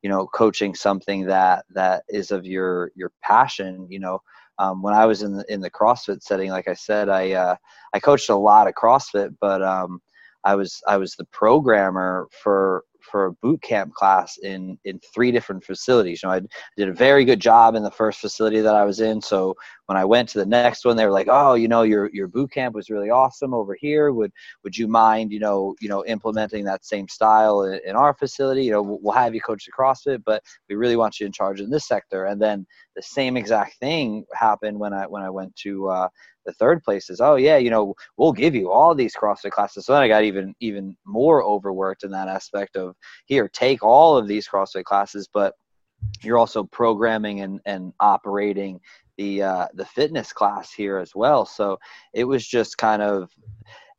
you know coaching something that that is of your your passion. You know, um, when I was in the in the CrossFit setting, like I said, I uh, I coached a lot of CrossFit, but um, I was I was the programmer for for a boot camp class in in three different facilities. You know, I did a very good job in the first facility that I was in. So when I went to the next one, they were like, "Oh, you know, your your boot camp was really awesome over here. Would would you mind, you know, you know, implementing that same style in, in our facility? You know, we'll, have you coach the CrossFit, but we really want you in charge in this sector." And then the same exact thing happened when I when I went to uh, the third place is, oh yeah, you know, we'll give you all these CrossFit classes. So then I got even even more overworked in that aspect of here, take all of these CrossFit classes, but you're also programming and, and operating the uh, the fitness class here as well. So it was just kind of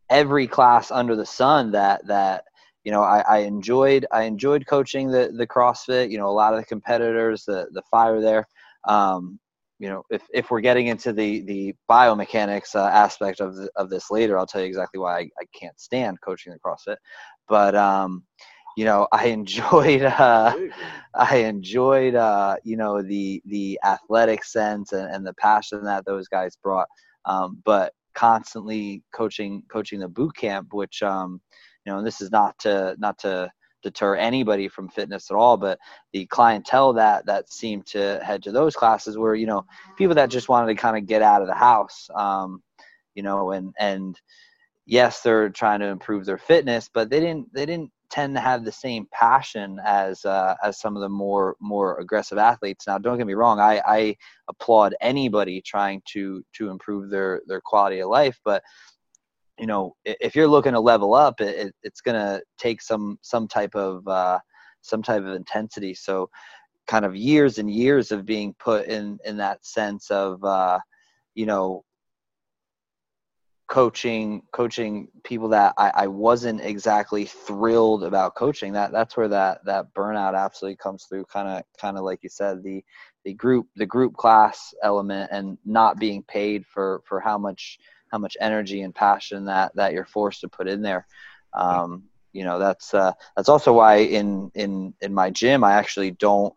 every class under the sun that that you know I, I enjoyed I enjoyed coaching the the CrossFit. You know, a lot of the competitors, the the fire there. Um, you know, if, if we're getting into the the biomechanics uh, aspect of the, of this later, I'll tell you exactly why I, I can't stand coaching the CrossFit. But um, you know, *laughs* I enjoyed uh, I enjoyed uh, you know the the athletic sense and, and the passion that those guys brought. Um, but constantly coaching coaching the boot camp, which um, you know, and this is not to not to deter anybody from fitness at all but the clientele that that seemed to head to those classes were you know people that just wanted to kind of get out of the house um, you know and and yes they're trying to improve their fitness but they didn't they didn't tend to have the same passion as uh, as some of the more more aggressive athletes. Now, don't get me wrong, I, I applaud anybody trying to to improve their their quality of life, but you know if you're looking to level up it, it's going to take some some type of uh, some type of intensity. So kind of years and years of being put in in that sense of uh, you know coaching coaching people that I, I wasn't exactly thrilled about coaching. That that's where that that burnout absolutely comes through kind of kind of like you said the the group the group class element and not being paid for for how much how much energy and passion that that you're forced to put in there. Um, you know, that's uh, that's also why in in in my gym I actually don't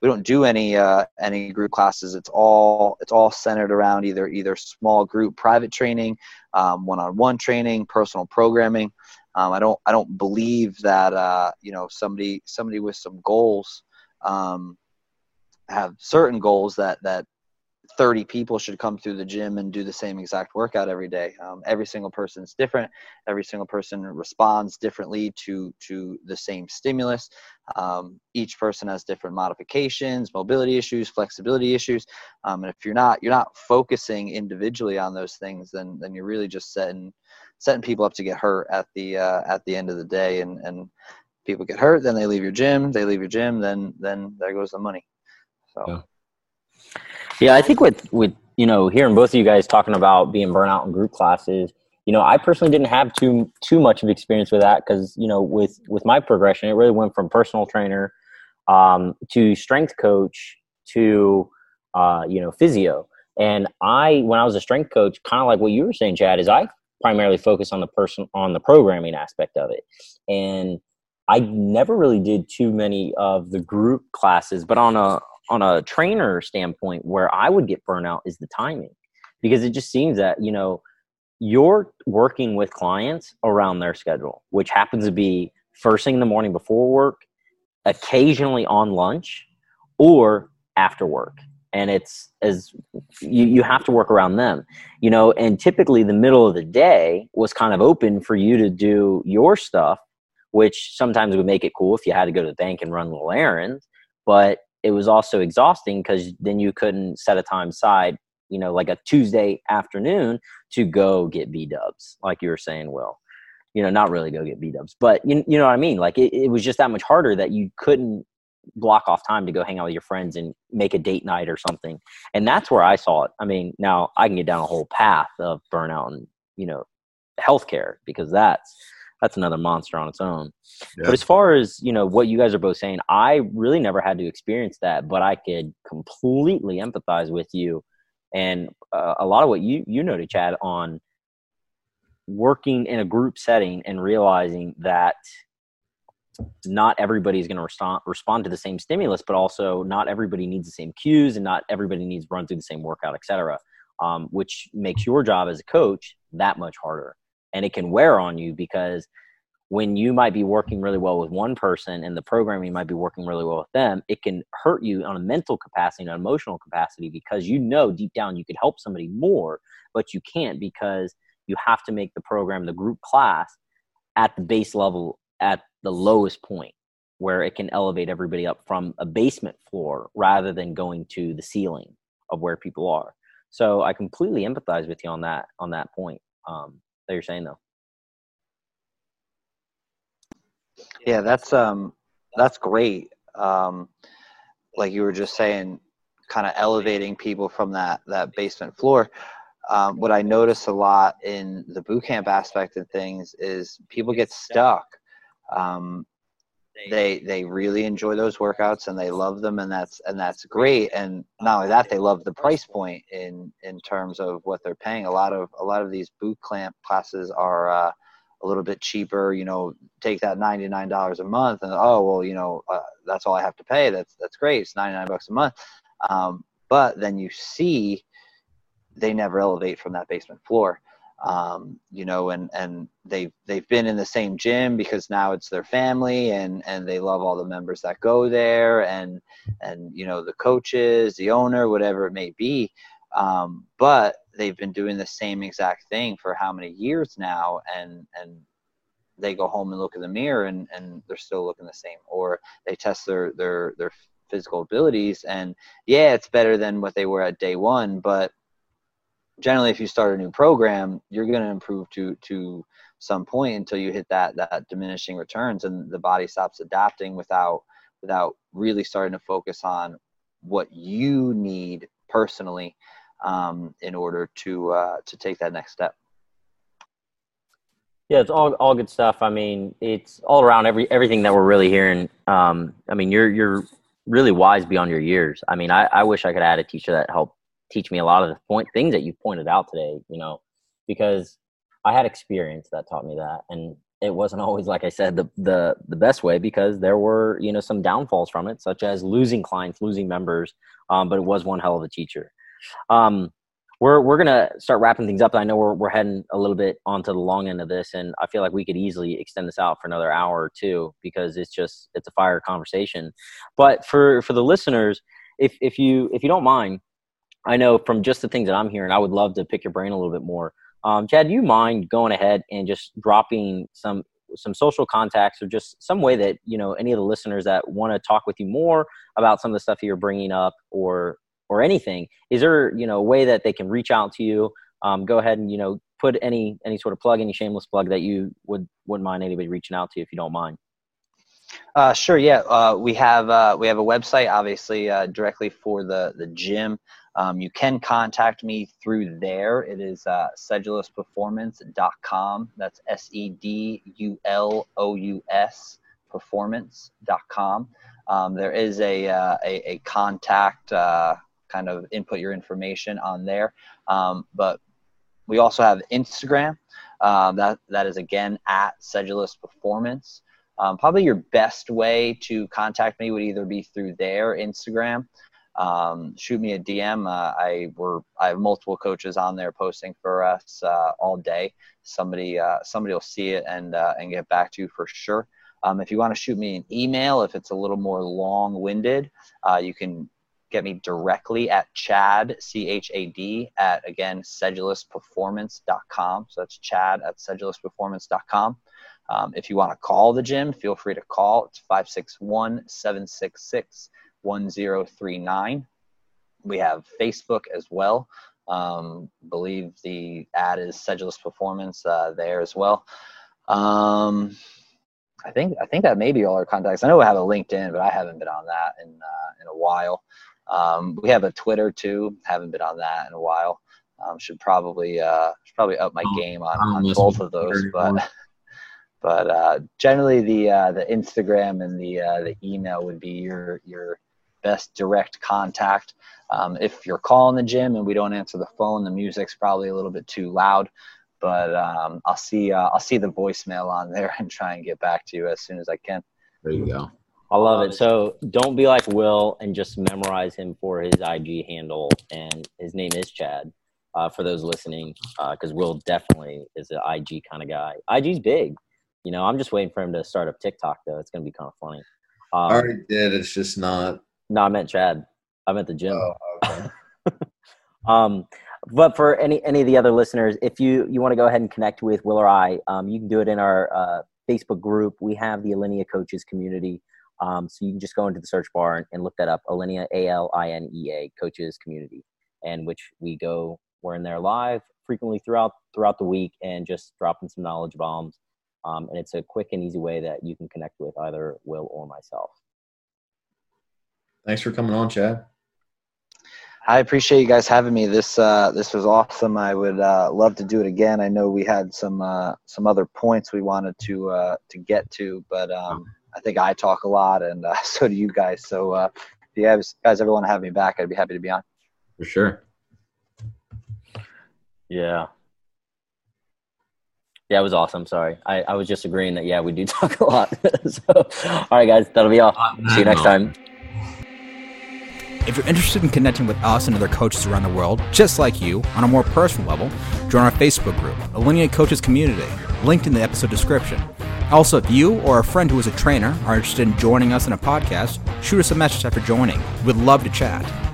we don't do any uh, any group classes. It's all it's all centered around either either small group private training, um, one-on-one training, personal programming. Um, I don't I don't believe that uh, you know somebody somebody with some goals um, have certain goals that that 30 people should come through the gym and do the same exact workout every day. Um, every single person is different. Every single person responds differently to to the same stimulus. Um, each person has different modifications, mobility issues, flexibility issues. Um, and if you're not you're not focusing individually on those things, then then you're really just setting setting people up to get hurt at the uh, at the end of the day. And and people get hurt, then they leave your gym. They leave your gym, then then there goes the money. So. Yeah. Yeah, I think with with you know hearing both of you guys talking about being burnout in group classes, you know, I personally didn't have too too much of experience with that because you know with with my progression, it really went from personal trainer um, to strength coach to uh, you know physio. And I, when I was a strength coach, kind of like what you were saying, Chad, is I primarily focus on the person on the programming aspect of it, and I never really did too many of the group classes, but on a on a trainer standpoint where I would get burnout is the timing because it just seems that you know you're working with clients around their schedule, which happens to be first thing in the morning before work, occasionally on lunch, or after work. And it's as you, you have to work around them, you know, and typically the middle of the day was kind of open for you to do your stuff, which sometimes would make it cool if you had to go to the bank and run little errands. But it was also exhausting because then you couldn't set a time aside, you know, like a Tuesday afternoon to go get B dubs, like you were saying, Will. You know, not really go get B dubs, but you, you know what I mean? Like it, it was just that much harder that you couldn't block off time to go hang out with your friends and make a date night or something. And that's where I saw it. I mean, now I can get down a whole path of burnout and, you know, healthcare because that's that's another monster on its own. Yeah. But as far as you know, what you guys are both saying, I really never had to experience that, but I could completely empathize with you, and uh, a lot of what you you noted, Chad, on working in a group setting and realizing that not everybody is going to respond respond to the same stimulus, but also not everybody needs the same cues, and not everybody needs to run through the same workout, etc. Um, which makes your job as a coach that much harder and it can wear on you because when you might be working really well with one person and the programming might be working really well with them, it can hurt you on a mental capacity and an emotional capacity because you know deep down you could help somebody more, but you can't because you have to make the program, the group class, at the base level at the lowest point where it can elevate everybody up from a basement floor rather than going to the ceiling of where people are. So I completely empathize with you on that on that point um, that you're saying though. Yeah, that's um that's great. Um like you were just saying kind of elevating people from that that basement floor. Um, what I notice a lot in the boot camp aspect of things is people get stuck. Um, they they really enjoy those workouts and they love them and that's and that's great and not only that they love the price point in in terms of what they're paying a lot of a lot of these boot camp classes are uh, a little bit cheaper, you know, take that $99 a month and, oh, well, you know, uh, that's all I have to pay. That's, that's great. It's 99 bucks a month. Um, but then you see they never elevate from that basement floor. Um, you know, and, and they've, they've been in the same gym because now it's their family and, and they love all the members that go there and, and, you know, the coaches, the owner, whatever it may be. Um, but they've been doing the same exact thing for how many years now and and they go home and look in the mirror and, and they're still looking the same or they test their their their physical abilities and yeah it's better than what they were at day one but generally if you start a new program you're going to improve to to some point until you hit that that diminishing returns and the body stops adapting without without really starting to focus on what you need personally um, in order to uh, to take that next step. Yeah, it's all all good stuff. I mean, it's all around every everything that we're really hearing. Um, I mean, you're you're really wise beyond your years. I mean, I, I wish I could add a teacher that helped teach me a lot of the point things that you pointed out today. You know, because I had experience that taught me that, and it wasn't *laughs* always like I said the the the best way because there were you know some downfalls from it, such as losing clients, losing members. Um, but it was one hell of a teacher. Um, we're we're gonna start wrapping things up. I know we're we're heading a little bit onto the long end of this, and I feel like we could easily extend this out for another hour or two because it's just it's a fire conversation. But for for the listeners, if if you if you don't mind, I know from just the things that I'm hearing, I would love to pick your brain a little bit more. Um, Chad, do you mind going ahead and just dropping some some social contacts or just some way that you know any of the listeners that want to talk with you more about some of the stuff you're bringing up or or anything, is there you know a way that they can reach out to you? Um, go ahead and you know put any any sort of plug, any shameless plug that you would wouldn't mind anybody reaching out to you if you don't mind. Uh, sure. Yeah, uh, we have uh, we have a website, obviously, uh, directly for the the gym. Um, you can contact me through there. It is uh, sedulousperformance.com. That's S E D U L O U S performance.com. Um, there is a, uh, a, a, contact uh, kind of input your information on there. Um, but we also have Instagram. Um, that that is again at Sedulous Performance. Um, probably your best way to contact me would either be through their Instagram. Um, shoot me a DM. Uh, I were I have multiple coaches on there posting for us uh, all day. Somebody uh, somebody will see it and uh, and get back to you for sure. Um, if you want to shoot me an email, if it's a little more long winded, uh, you can get me directly at Chad, C H A D, at again, sedulousperformance.com. So that's Chad at sedulousperformance.com. Um, if you want to call the gym, feel free to call. It's 561 766 1039. We have Facebook as well. Um, believe the ad is Sedulous Performance uh, there as well. Um, I think I think that may be all our contacts. I know we have a LinkedIn, but I haven't been on that in uh, in a while. Um, we have a Twitter too. Haven't been on that in a while. Um, should probably uh, should probably up my game on, on both of those, but *laughs* but uh, generally the uh, the Instagram and the uh, the email would be your your best direct contact. Um, if you're calling the gym and we don't answer the phone, the music's probably a little bit too loud. But um, I'll see uh, I'll see the voicemail on there and try and get back to you as soon as I can. There you go. I love it. So don't be like Will and just memorize him for his IG handle, and his name is Chad. Uh, for those listening, because uh, Will definitely is an IG kind of guy. IG's big. You know, I'm just waiting for him to start up TikTok though. It's gonna be kind of funny. Um, I already did. It's just not. No, I meant Chad. I meant the gym. Oh, okay. *laughs* um, but for any any of the other listeners, if you you want to go ahead and connect with Will or I, um, you can do it in our uh, Facebook group. We have the Alinea Coaches community. Um, so you can just go into the search bar and, and look that up. Alinea, A L I N E A, Coaches Community, and which we go. We're in there live frequently throughout throughout the week and just dropping some knowledge bombs. Um, and it's a quick and easy way that you can connect with either Will or myself. Thanks for coming on, Chad. I appreciate you guys having me. This uh, this was awesome. I would uh, love to do it again. I know we had some uh, some other points we wanted to uh, to get to, but um, I think I talk a lot, and uh, *laughs* so do you guys. So uh, if you guys, guys ever want to have me back, I'd be happy to be on. For sure. Yeah. Yeah, it was awesome. Sorry, I, I was just agreeing that yeah we do *laughs* talk a lot. *laughs* so, all right, guys, that'll be all. See you next time. If you're interested in connecting with us and other coaches around the world, just like you, on a more personal level, join our Facebook group, Alinea Coaches Community, linked in the episode description. Also, if you or a friend who is a trainer are interested in joining us in a podcast, shoot us a message after joining. We'd love to chat.